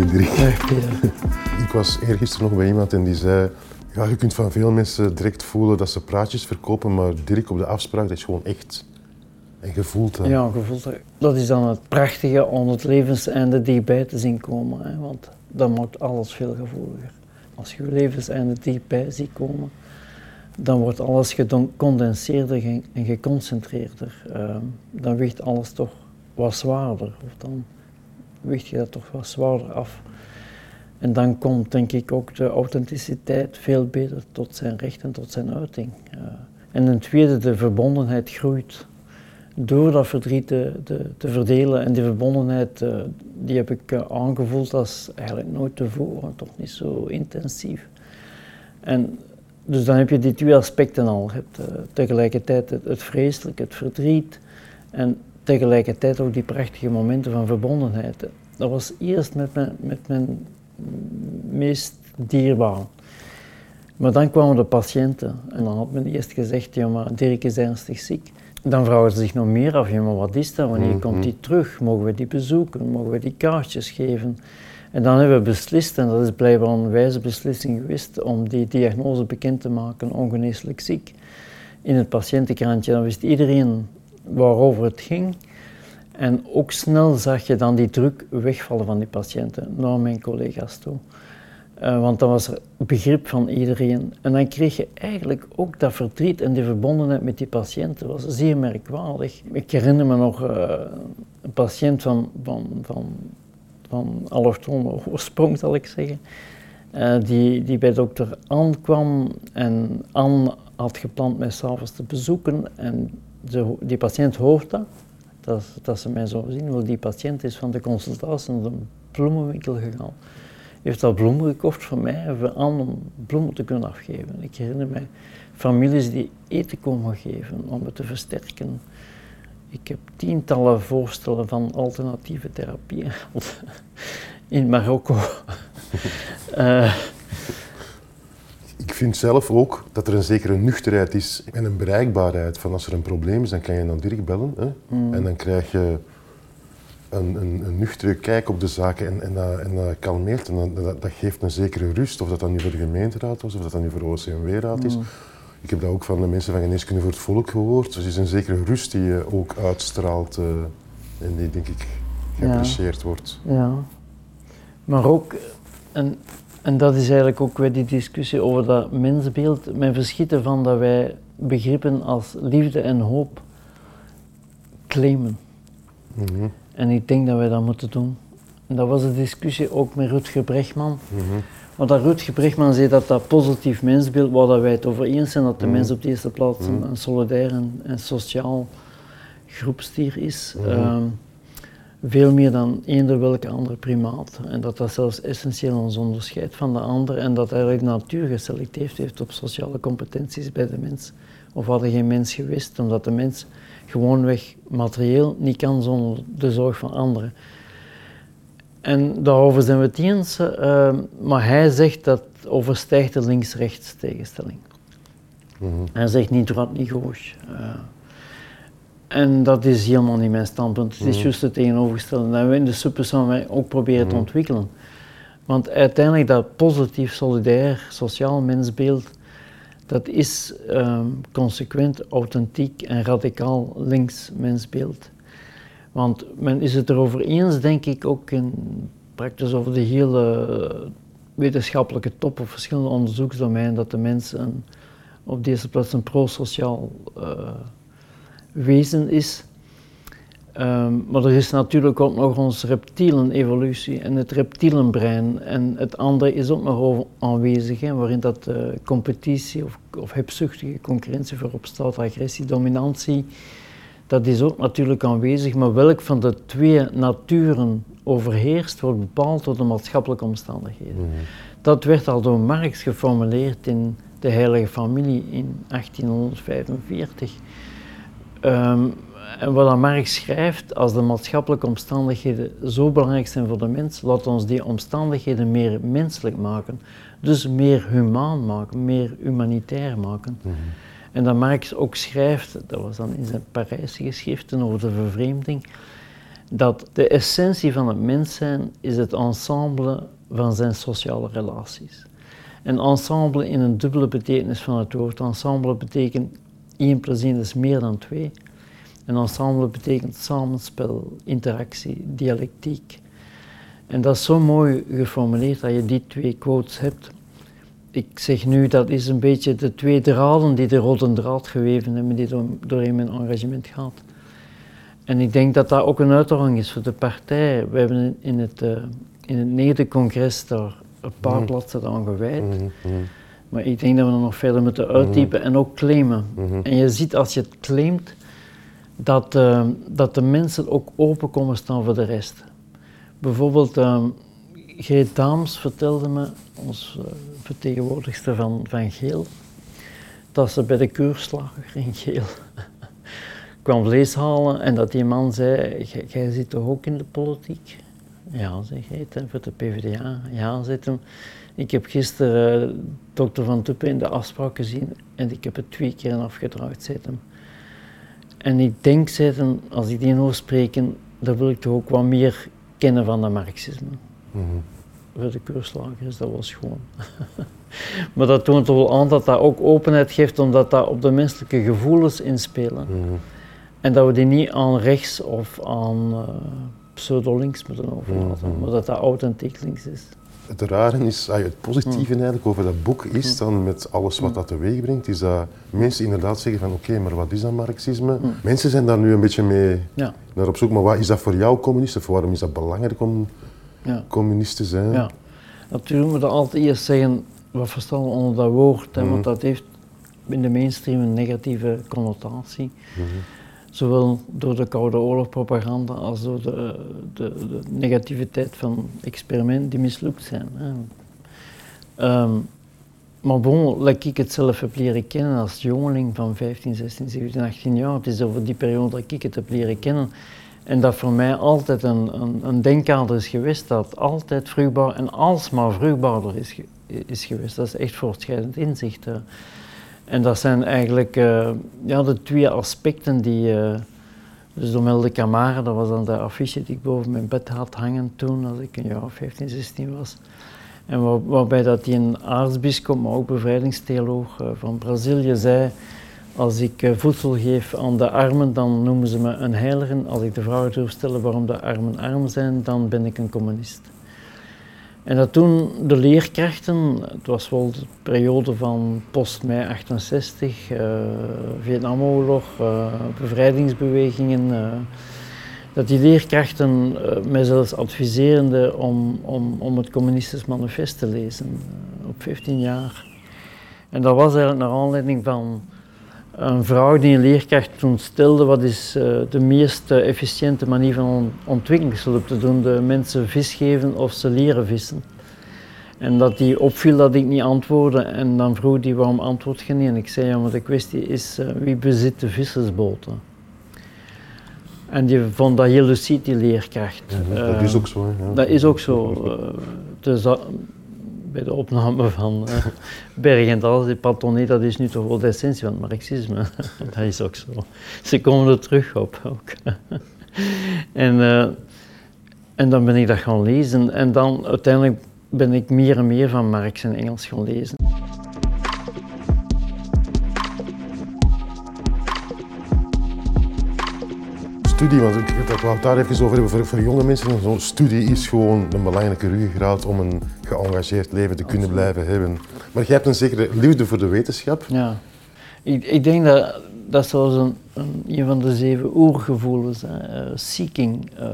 Dag. Ik was eergisteren nog bij iemand en die zei... Ja, je kunt van veel mensen direct voelen dat ze praatjes verkopen, maar Dirk op de afspraak, dat is gewoon echt. En je voelt dat. Ja, je voelt dat. Dat is dan het prachtige om het levenseinde dichtbij te zien komen. Hè, want dat maakt alles veel gevoeliger. Als je je levenseinde dichtbij ziet komen, dan wordt alles gecondenseerder en geconcentreerder. Uh, dan weegt alles toch wat zwaarder. Of dan weegt je dat toch wat zwaarder af. En dan komt denk ik ook de authenticiteit veel beter tot zijn recht en tot zijn uiting. En ten tweede, de verbondenheid groeit. Door dat verdriet te, te, verdelen en die verbondenheid, uh, die heb ik uh, aangevoeld als eigenlijk nooit tevoren, toch niet zo intensief. En dus dan heb je die twee aspecten al. Je hebt tegelijkertijd het, het vreselijke, het verdriet en tegelijkertijd ook die prachtige momenten van verbondenheid. Dat was eerst met mijn, met mijn meest dierbaar. Maar dan kwamen de patiënten en dan had men eerst gezegd, ja maar Dirk is ernstig ziek. Dan vragen ze zich nog meer af, ja maar wat is dat, wanneer komt hij terug, mogen we die bezoeken, mogen we die kaartjes geven. En dan hebben we beslist, en dat is blijkbaar een wijze beslissing geweest, om die diagnose bekend te maken, ongeneeslijk ziek. In het patiëntenkrantje, dan wist iedereen waarover het ging. En ook snel zag je dan die druk wegvallen van die patiënten naar mijn collega's toe. Uh, want dat was er begrip van iedereen. En dan kreeg je eigenlijk ook dat verdriet en die verbondenheid met die patiënten. Dat was zeer merkwaardig. Ik herinner me nog uh, een patiënt van, van, van, van allochtone oorsprong, zal ik zeggen. Uh, die, die bij dokter Anne kwam en Anne had gepland mij s'avonds te bezoeken. En die patiënt hoort dat dat, ze mij zo zien. Want die patiënt is van de consultatie naar de bloemenwinkel gegaan. Heeft al bloemen gekocht voor mij aan om bloemen te kunnen afgeven. Ik herinner mij families die eten komen geven om het te versterken. Ik heb tientallen voorstellen van alternatieve therapieën in Marokko. uh, ik vind zelf ook dat er een zekere nuchterheid is en een bereikbaarheid. Van als er een probleem is, dan kan je dan direct bellen. Hè? Mm. En dan krijg je een, een, een, nuchtere kijk op de zaken en, en, dat, en dat kalmeert. En dat, dat, geeft een zekere rust, of dat dan nu voor de gemeenteraad was, of dat dan nu voor de OCMW-raad is. Mm. Ik heb dat ook van de mensen van Geneeskunde voor het Volk gehoord. Dus er is een zekere rust die je ook uitstraalt uh, en die, denk ik, geapprecieerd ja. wordt. Ja. Maar ook, een, en dat is eigenlijk ook weer die discussie over dat mensbeeld. Mijn verschiet ervan dat wij begrippen als liefde en hoop claimen. Mm -hmm. En ik denk dat wij dat moeten doen. En dat was de discussie ook met Rutger Brechtman. Mm -hmm. Want dat Rutger Brechtman zei dat dat positief mensbeeld, waar dat wij het over eens zijn, dat de mm -hmm. mens op de eerste plaats een, een solidair en, en, sociaal groepstier is. Um, veel meer dan eender welke andere primaat. En dat dat zelfs essentieel ons onderscheidt van de ander en dat eigenlijk de natuur geselecteerd heeft op sociale competenties bij de mens. Of hadden geen mens geweest, omdat de mens gewoonweg materieel niet kan zonder de zorg van anderen. En daarover zijn we het eens, uh, maar hij zegt dat overstijgt de links-rechts tegenstelling. Mm -hmm. Hij zegt niet droit, niet gauche. Uh, en dat is helemaal niet mijn standpunt. Het is juist het tegenovergestelde. En we in de supersam wij ook proberen te ontwikkelen. Want uiteindelijk dat positief, solidair, sociaal mensbeeld, dat is um, consequent, authentiek en radicaal links mensbeeld. Want men is het erover eens, denk ik, ook in praktisch over de hele wetenschappelijke top of verschillende onderzoeksdomeinen, dat de mens een, op deze plaats een pro-sociaal uh, wezen is. Um, maar er is natuurlijk ook nog onze reptielen-evolutie en het reptielenbrein. En het andere is ook nog aanwezig, hè, waarin dat uh, competitie of, of hebzuchtige concurrentie voorop staat, agressie, dominantie. Dat is ook natuurlijk aanwezig, maar welk van de twee naturen overheerst, wordt bepaald door de maatschappelijke omstandigheden. Mm -hmm. Dat werd al door Marx geformuleerd in de Heilige Familie in 1845. Um, en wat Marx schrijft, als de maatschappelijke omstandigheden zo belangrijk zijn voor de mens, laat ons die omstandigheden meer menselijk maken. Dus meer humaan maken, meer humanitair maken. Mm -hmm. En dat Marx ook schrijft, dat was dan in zijn Parijse geschriften over de vervreemding, dat de essentie van het mens zijn is het ensemble van zijn sociale relaties. Een ensemble in een dubbele betekenis van het woord. Ensemble betekent 1 plus 1 is meer dan 2. Een ensemble betekent samenspel, interactie, dialectiek. En dat is zo mooi geformuleerd dat je die twee quotes hebt. Ik zeg nu, dat is een beetje de twee draden die de rode draad geweven hebben, die doorheen mijn engagement gaat. En ik denk dat dat ook een uitdaging is voor de partij. We hebben in het, uh, in het negende congres daar een paar mm. bladzijden aan gewijd. Mhm, mhm. Maar ik denk dat we nog verder moeten uitdiepen en ook claimen. En je ziet als je het claimt, dat, uh, dat de mensen ook open komen staan voor de rest. Bijvoorbeeld, uh, Greet Daams vertelde me, ons uh, vertegenwoordigster van, van Geel, dat ze bij de keurslager in Geel kwam vlees halen en dat die man zei, jij zit toch ook in de politiek? Ja, zeg hij, voor de PvdA. Ja, zit hem. Ik heb gisteren uh, dokter Van Tuppen in de afspraak gezien en ik heb het twee keer afgedraaid, zei hem. En ik denk, zei hem, als ik die hoor spreken, dan wil ik toch ook wat meer kennen van dat marxisme. Mm -hmm. Voor de keurslagers, dat was gewoon. maar dat toont toch wel aan dat dat ook openheid geeft, omdat dat op de menselijke gevoelens inspelen. Mm En dat we die niet aan rechts of aan uh, pseudo-links moeten overlaten, mm maar dat dat authentiek links is het rare is, het positieve mm. eigenlijk over dat boek is mm. dan met alles wat mm. dat teweeg brengt, is dat mensen inderdaad zeggen van oké, maar wat is dat marxisme? Mensen zijn daar nu een beetje mee ja. naar op zoek, maar wat is dat voor jou communist of waarom is dat belangrijk om ja. communist te zijn? Ja. Natuurlijk moeten we altijd eerst zeggen, wat verstaan we onder dat woord, hè, want dat heeft in de mainstream een negatieve connotatie. Zowel door de Koude Oorlogpropaganda als door de, de, de negativiteit van experimenten die mislukt zijn. Um, maar bon, like ik het zelf heb leren kennen als jongeling van 15, 16, 17, 18 jaar. Het is over die periode dat ik het heb leren kennen. En dat voor mij altijd een, een, een denkkader is geweest dat altijd vruchtbaar en alsmaar vruchtbaarder is, is geweest. Dat is echt voortschrijdend inzicht. En dat zijn eigenlijk uh, ja, de twee aspecten die. Uh, dus Domelde Camara, dat was dan de affiche die ik boven mijn bed had hangen toen, als ik een jaar of 15, 16 was. En waar, waarbij dat die een aartsbisschop, maar ook bevrijdingstheoloog uh, van Brazilië zei, als ik voedsel geef aan de armen, dan noemen ze me een heilige. Als ik de vraag durf stellen waarom de armen arm zijn, dan ben ik een communist. En dat toen de leerkrachten, het was wel de periode van post-mei 68, uh, Vietnamoorlog, uh, bevrijdingsbewegingen, uh, dat die leerkrachten mij zelfs adviserende om, om, om het communistisch manifest te lezen op 15 jaar. En dat was eigenlijk naar aanleiding van een vrouw die een leerkracht toen stelde, wat is uh, de meest efficiënte manier van ontwikkelingshulp te doen, de mensen vis geven of ze leren vissen. En dat die opviel dat ik niet antwoordde en dan vroeg die waarom antwoord je niet? En ik zei ja, maar de kwestie is uh, wie bezit de vissersboten? En die vond dat heel lucide, die leerkracht. Ja, dat is ook zo. Ja. Dat is ook zo. Uh, bij de opname van uh, Berg en Dal, die patronie, dat is nu toch wel de essentie van het marxisme. dat is ook zo. Ze komen er terug op ook. en, uh, en dan ben ik dat gaan lezen en dan uiteindelijk ben ik meer en meer van Marx en Engels gaan lezen. Studie, want ik wil het daar even over hebben voor, voor jonge mensen. Zo'n studie is gewoon een belangrijke ruggengraat om een geëngageerd leven te kunnen blijven hebben. Maar jij hebt een zekere liefde voor de wetenschap. Ja, ik, ik denk dat dat is zoals een, een, van de zeven oergevoelens, hè. Uh, seeking, uh,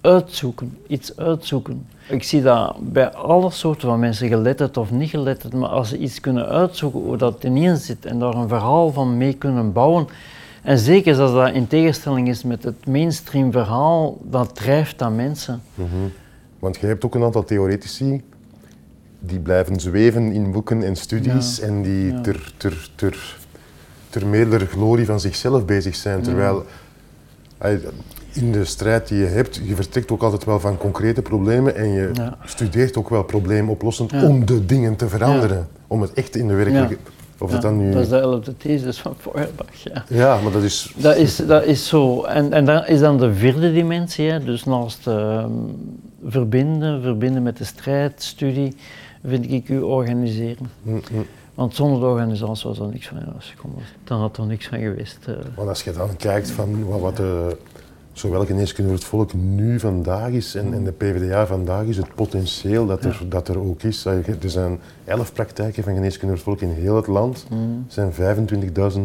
uitzoeken, iets uitzoeken. Ik zie dat bij alle soorten van mensen, geletterd of niet geletterd, maar als ze iets kunnen uitzoeken hoe dat in zit en daar een verhaal van mee kunnen bouwen, en zeker als dat in tegenstelling is met het mainstream verhaal, dat drijft dat mensen. Mm Want je hebt ook een aantal theoretici die blijven zweven in boeken en studies en die ter, ter, ter, ter meerdere glorie van zichzelf bezig zijn. Terwijl in de strijd die je hebt, je vertrekt ook altijd wel van concrete problemen en je studeert ook wel probleemoplossend om de dingen te veranderen. Om het echt in de werkelijkheid Of Ja, dat dan nu... dat is de elfde thesis van Feuerbach. Ja. Ja, maar dat is... Dat, is, dat is zo. En, en dat is dan de vierde dimensie. Hè. Dus naast ehm, verbinden, verbinden met de strijd, studie, vind ik u organiseren. Mm, mm. Want zonder de organisatie was er niks van gekomen. Dan had er niks van geweest. eh. Want als je dan kijkt van wat, wat de, zowel geneeskunde voor het volk nu vandaag is en, en de PvdA vandaag is, het potentieel dat er, dat er ook is. Er zijn elf praktijken van geneeskunde voor het volk in heel het land. Mm. Er zijn 25.000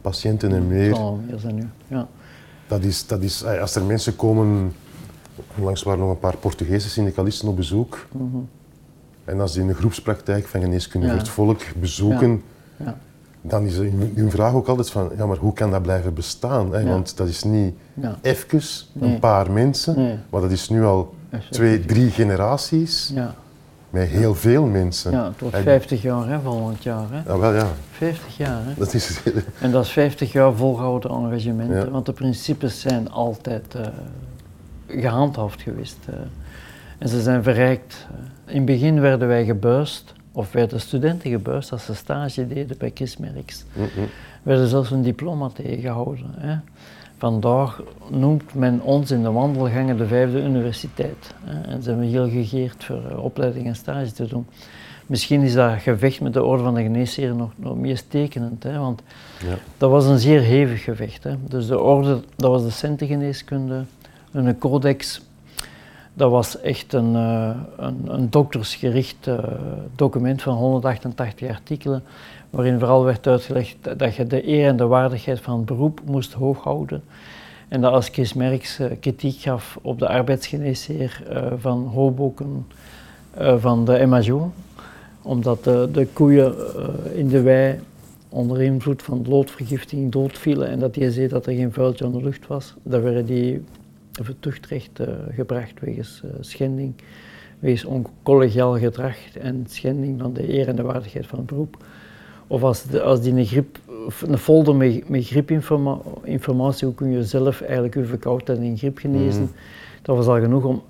patiënten en meer. Meer zijn nu. Ja. Dat is, dat is, als er mensen komen, onlangs waren nog een paar Portugese syndicalisten op bezoek. Mhm. En als die een groepspraktijk van geneeskunde Ja. voor het volk bezoeken, Ja. Dan is hun vraag ook altijd van, ja maar hoe kan dat blijven bestaan? Hè? Ja. Want dat is niet Ja. even Nee. een paar mensen, Nee. maar dat is nu al Echt, twee, drie generaties Ja. met heel veel mensen. ja, het wordt En- 50 jaar hè, volgend jaar. Hè. Ja, wel ja, 50 jaar. Hè. dat is En dat is 50 jaar volgehouden engagementen, want de principes zijn altijd eh, gehandhaafd geweest. eh. en ze zijn verrijkt. eh. In het begin werden wij gebuist, of werden studenten gebuist als ze stage deden bij Chris Merks. Mm, werden zelfs een diploma tegengehouden. Hè. Vandaag noemt men ons in de wandelgangen de vijfde universiteit. Hè. En zijn we heel gegeerd voor eh, opleiding en stage te doen. Misschien is dat gevecht met de orde van de geneesheren nog, nog meest tekenend, hè, want Ja. dat was een zeer hevig gevecht. Hè. Dus de orde, dat was de centengeneeskunde, een codex, dat was echt een, eh, een, een doktersgericht eh, document van 188 artikelen, waarin vooral werd uitgelegd dat je de eer en de waardigheid van het beroep moest hoog houden. En dat als Chris Merks eh, kritiek gaf op de arbeidsgeneesheer van Hoboken van de MHO, omdat de, de koeien in de wei onder invloed van loodvergiftiging doodvielen en dat hij zei dat er geen vuiltje aan de lucht was, dan werden die tuchtrecht eh, gebracht wegens eh, schending, wegens oncollegiaal gedrag en schending van de eer en de waardigheid van het beroep. Of als, de, als die een, griep, of een folder met, met griepinformatie, hoe kun je zelf eigenlijk je verkoudheid en griep genezen, Mhm. dat was al genoeg om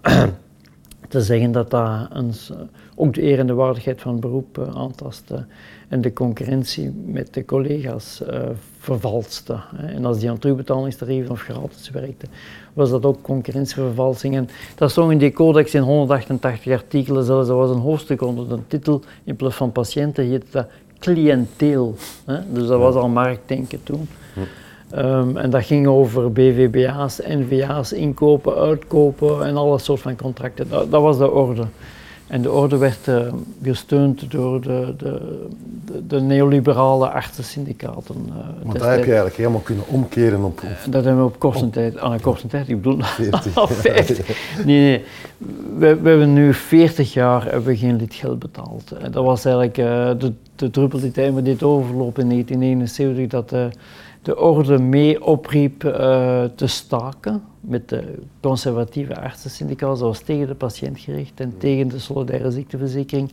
te zeggen dat dat een, s- ook de eer en de waardigheid van het beroep eh, aantastte en de concurrentie met de collega's eh, vervalste. hè. En als die aan terugbetalingstarieven of gratis werkten, was dat ook concurrentievervalsing. En dat stond in die codex in 188 artikelen zelfs. Er was een hoofdstuk onder de titel, in plaats van patiënten heette dat cliënteel. Hè. Dus dat was al marktdenken toen. Ehm, en dat ging over BVBA's, NVA's, inkopen, uitkopen en alle soort van contracten. Dat, dat was de orde. En de orde werd eh, gesteund door de, de, de, de neoliberale artsensyndicaten. eh, Want dat heb je eigenlijk helemaal kunnen omkeren op, op En Dat hebben we op korte tijd, aan een korte tijd, ik bedoel 40. al 50. Nee, nee. We, we hebben nu 40 jaar hebben we geen lidgeld betaald. En Dat was eigenlijk eh, de, de druppel die tijdens dit overloop in 1971, dat de, de orde mee opriep eh, te staken met de conservatieve artsensyndicaat. Dat was tegen de patiënt gericht en tegen de solidaire ziekteverzekering.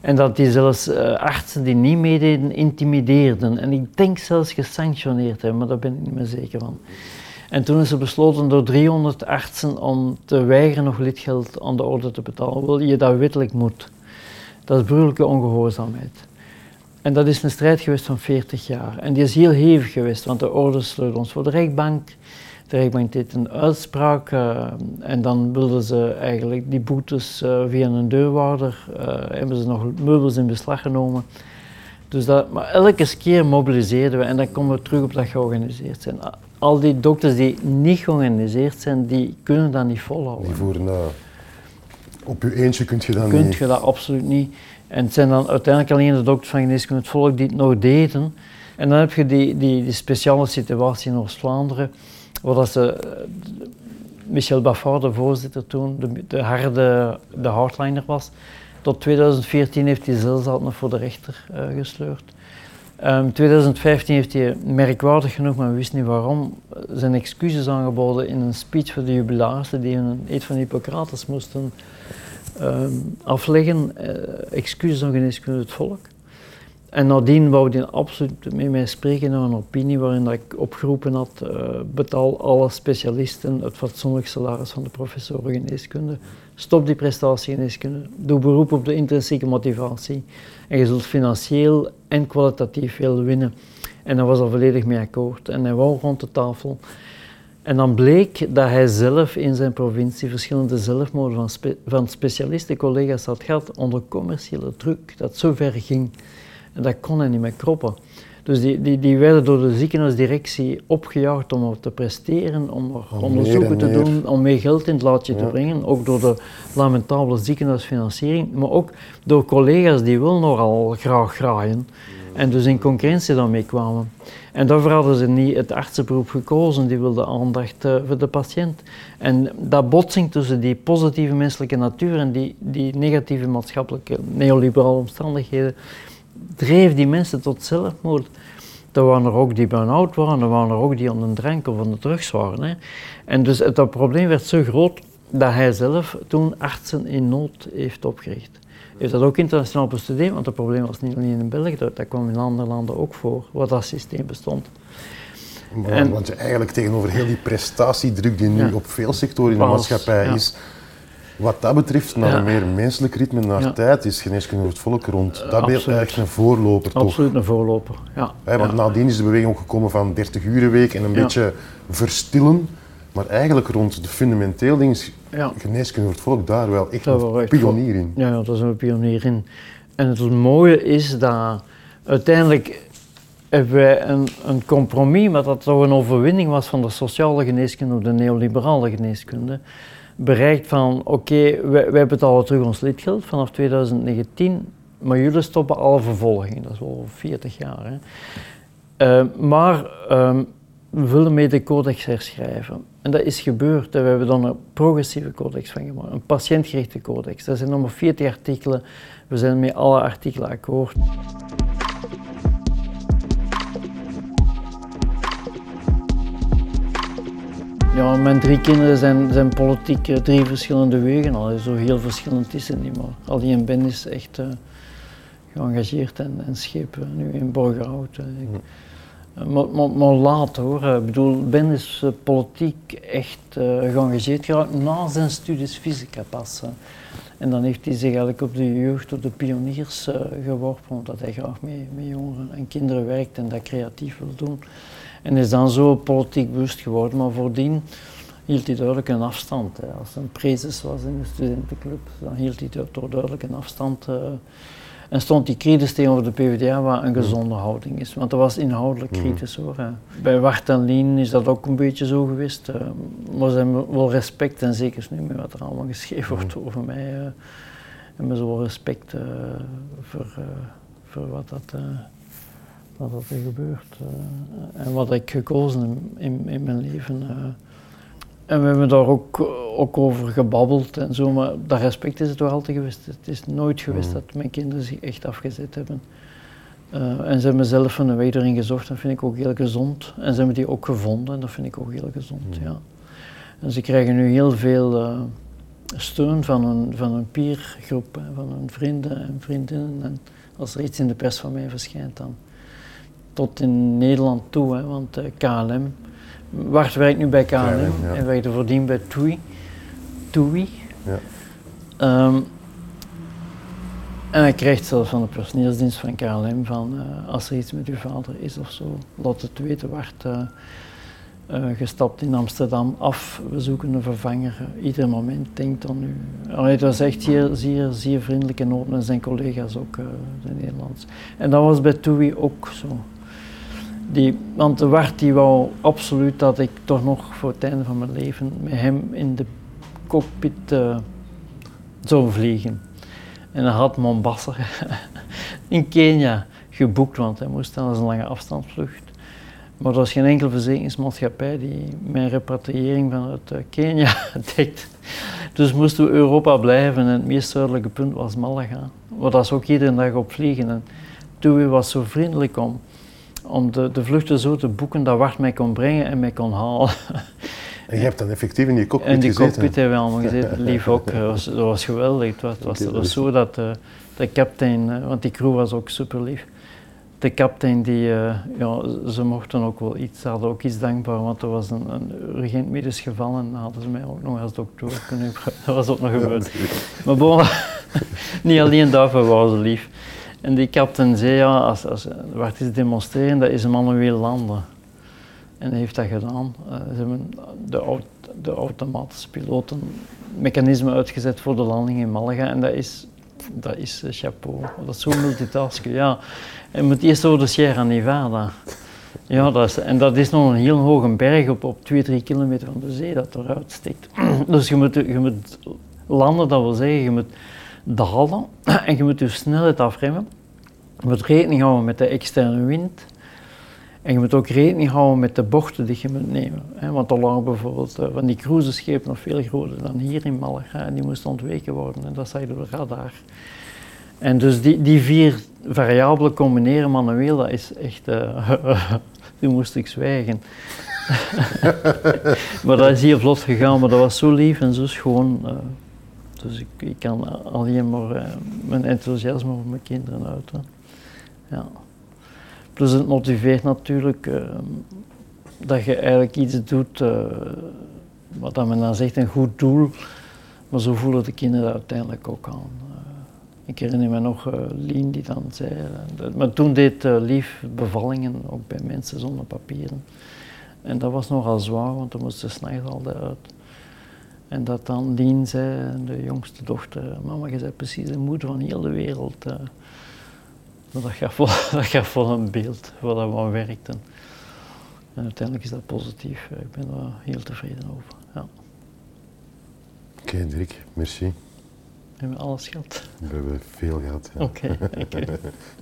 En dat die zelfs eh, artsen die niet meededen intimideerden. En ik denk zelfs gesanctioneerd hebben, maar daar ben ik niet meer zeker van. En toen is er besloten door 300 artsen om te weigeren nog lidgeld aan de orde te betalen. Wil je dat wettelijk moet. Dat is burgerlijke ongehoorzaamheid. En dat is een strijd geweest van 40 jaar. En die is heel hevig geweest, want de orde sloot ons voor de rechtbank. De rechtbank deed een uitspraak eh, en dan wilden ze eigenlijk die boetes eh, via een deurwaarder, eh, hebben ze nog meubels in beslag genomen. Dus dat, maar elke keer mobiliseerden we en dan komen we terug op dat georganiseerd zijn. Al die dokters die niet georganiseerd zijn, die kunnen dat niet volhouden. die voeren op je eentje kun je Kunt niet. je dat absoluut niet. En het zijn dan uiteindelijk alleen de dokters van geneeskunde het volk die het nog deden. En dan heb je die, die, die speciale situatie in Oost-Vlaanderen, waar dat eh, Michel Baffard, de voorzitter toen, de, de harde de hardliner was. Tot 2014 heeft hij zelfs nog voor de rechter eh, gesleurd. In 2015 heeft hij merkwaardig genoeg, maar we wisten niet waarom, zijn excuses aangeboden in een speech voor de jubilarissen die een eed van Hippocrates moesten ehm, afleggen. eh, excuses aan geneeskunde het volk. En nadien wou hij absoluut met mij spreken naar een opinie waarin dat ik opgeroepen had, eh, betaal alle specialisten het fatsoenlijk salaris van de professoren geneeskunde. Stop die prestatiegeneeskunde. Doe beroep op de intrinsieke motivatie. En je zult financieel en kwalitatief veel winnen. En daar was al volledig mee akkoord. En hij wou rond de tafel. En dan bleek dat hij zelf in zijn provincie verschillende zelfmoorden van, spe van specialisten, collega's had gehad onder commerciële druk. Dat zo ver ging. En dat kon hij niet meer kroppen. Dus die, die, die werden door de ziekenhuisdirectie opgejaagd om te presteren, om onderzoeken te doen, om meer geld in het laadje te brengen. Ook door de lamentabele ziekenhuisfinanciering, maar ook door collega's die wel nogal graag graaien en dus in concurrentie daarmee kwamen. En daarvoor hadden ze niet het artsenberoep gekozen, die wilden aandacht uh, voor de patiënt. En dat botsing tussen die positieve menselijke natuur en die, die negatieve maatschappelijke neoliberale omstandigheden, dreef die mensen tot zelfmoord. Er waren er ook die burn-out waren, er waren er ook die aan de of aan de drugs waren. Hè. En dus dat probleem werd zo groot dat hij zelf toen artsen in nood heeft opgericht. Heeft dat ook internationaal bestudeerd, want het probleem was niet alleen in België, dat, dat kwam in andere landen ook voor, wat dat systeem bestond. en, want eigenlijk tegenover heel die prestatiedruk die nu op veel sectoren in de maatschappij is, wat dat betreft, naar een meer menselijk ritme, naar tijd, is geneeskunde voor het volk rond. Dat is eigenlijk een voorloper, toch? Absoluut een voorloper, ja. want nadien is de beweging ook gekomen van 30 uur week en een beetje verstillen. Maar eigenlijk rond de fundamenteel ding is geneeskunde voor het volk daar wel echt een pionier in. Ja, dat is een pionier in. En het mooie is dat uiteindelijk hebben wij een, een compromis, maar dat toch een overwinning was van de sociale geneeskunde of de neoliberale geneeskunde bereikt van oké, wij, wij betalen terug ons lidgeld vanaf 2019, maar jullie stoppen alle vervolgingen. Dat is wel 40 jaar. Hè. Uh, maar um, willen mee de codex herschrijven. En dat is gebeurd. En we hebben dan een progressieve codex van gemaakt, een patiëntgerichte codex. Dat zijn nog maar 40 artikelen. We zijn met alle artikelen akkoord. Ja, mijn drie kinderen zijn, zijn politiek uh, drie verschillende wegen. Al zo heel verschillend is het niet, maar alleen Ben is echt uh, geëngageerd en, en scheep uh, nu in Borgerhout. Maar, maar, laat hoor. Ik bedoel, Ben is politiek echt geëngageerd geraakt na zijn studies fysica pas. En dan heeft hij zich eigenlijk op de jeugd, op de pioniers geworpen, omdat hij graag met, jongeren en kinderen werkt en dat creatief wil doen. En is dan zo politiek bewust geworden, maar voordien hield hij duidelijk een afstand. Hè. Als een prezes was in de studentenclub, dan hield hij toch duidelijk een afstand. En stond hij kritisch tegenover de PvdA, wat een gezonde houding is. Want dat was inhoudelijk mhm. kritisch hoor. Bij Wart en Lien is dat ook een beetje zo geweest. Uh, maar ze hebben wel respect, en zeker nu met wat er allemaal geschreven wordt mhm. over mij, uh, hebben ze wel respect voor, voor wat dat wat er gebeurt uh, en wat ik gekozen in, in mijn leven. Uh. En we hebben daar ook, ook over gebabbeld en zo, maar dat respect is het wel altijd geweest. Het is nooit geweest mm. dat mijn kinderen zich echt afgezet hebben. Uh, en ze hebben zelf een weg erin gezocht, dat vind ik ook heel gezond. En ze hebben die ook gevonden, en dat vind ik ook heel gezond, mm. ja. En ze krijgen nu heel veel steun van een, van een peergroep, van hun vrienden en vriendinnen. En als er iets in de pers van mij verschijnt, dan tot in Nederland toe, hè, want uh, eh, KLM. Wart werkt nu bij KLM, KLM en werkte voordien bij TUI. TUI. Ja. Um, en hij krijgt zelfs van de personeelsdienst van KLM van uh, als er iets met uw vader is of zo, laat het weten. Wart uh, gestapt in Amsterdam af, we zoeken een vervanger. ieder moment denkt aan u. Allee, het was echt zeer, zeer, zeer vriendelijk en open en zijn collega's ook, de Nederlands. En dat was bij TUI ook zo. Die, want de Wart die wou absoluut dat ik toch nog voor het einde van mijn leven met hem in de cockpit uh, zou vliegen. En hij had Mombasa in Kenia geboekt, want hij moest dan als een lange afstandsvlucht. Maar er was geen enkele verzekeringsmaatschappij die mijn repatriëring vanuit uh, Kenia dekt. Dus moesten we Europa blijven en het meest zuidelijke punt was Malaga. Waar dat ook iedere dag op vliegen. En toen was zo vriendelijk om om de, de vluchten zo te boeken dat Wart mij kon brengen en mij kon halen. En je hebt dan effectief in die cockpit gezeten? In die cockpit hebben we allemaal gezeten, lief ook. Dat was, dat was geweldig. Het was, het was, zo dat uh, de captain, uh, want die crew was ook super lief, de kapitein, die, eh, ja, ze mochten ook wel iets, ze hadden ook iets dankbaar, want er was een, een urgent medisch geval en hadden ze mij ook nog als dokter kunnen Dat was ook nog gebeurd. maar bon, niet alleen daarvoor waren ze lief. En die kapitein zei, ja, als, als is demonstreren, dat is een man weer landen. En hij heeft dat gedaan. Uh, ze hebben de, de automatische piloten mechanisme uitgezet voor de landing in Malaga en dat is, dat is chapeau. Dat is zo multitasken, ja. Je moet eerst over de Sierra Nevada. Ja, dat is, en dat is nog een heel hoge berg op, op 2, 3 kilometer van de zee dat eruit steekt. Dus je moet, je moet landen, dat wil zeggen, je moet dalen en je moet je snelheid afremmen. Je moet rekening houden met de externe wind. En je moet ook rekening houden met de bochten die je moet nemen. Want er lagen bijvoorbeeld uh, van die cruiseschepen nog veel groter dan hier in Malaga die moesten ontweken worden. En dat je door de radar. En dus die, die vier variabelen combineren manueel, dat is echt... Uh, toen moest ik zwijgen. maar dat is heel vlot gegaan, maar dat was zo lief en zo schoon. Uh, dus ik, kan alleen maar uh, mijn enthousiasme voor mijn kinderen uiten. Ja. Plus het motiveert natuurlijk uh, dat je eigenlijk iets doet, wat men dan zegt, een goed doel. Maar zo voelen de kinderen uiteindelijk ook aan. Ik herinner me nog Lien die dan zei. Maar toen deed Lief bevallingen ook bij mensen zonder papieren. En dat was nogal zwaar, want dan moesten ze s'nachts al uit. En dat dan Lien zei, de jongste dochter, mama, je bent precies de moeder van heel de wereld. dat gaf, wel, dat gaf wel een beeld waar dat we aan werkten. En uiteindelijk is dat positief. Ik ben daar heel tevreden over. Ja. Oké, okay, Dirk, merci. Hebben we alles gehad? We hebben veel gehad. Ja. Oké, okay,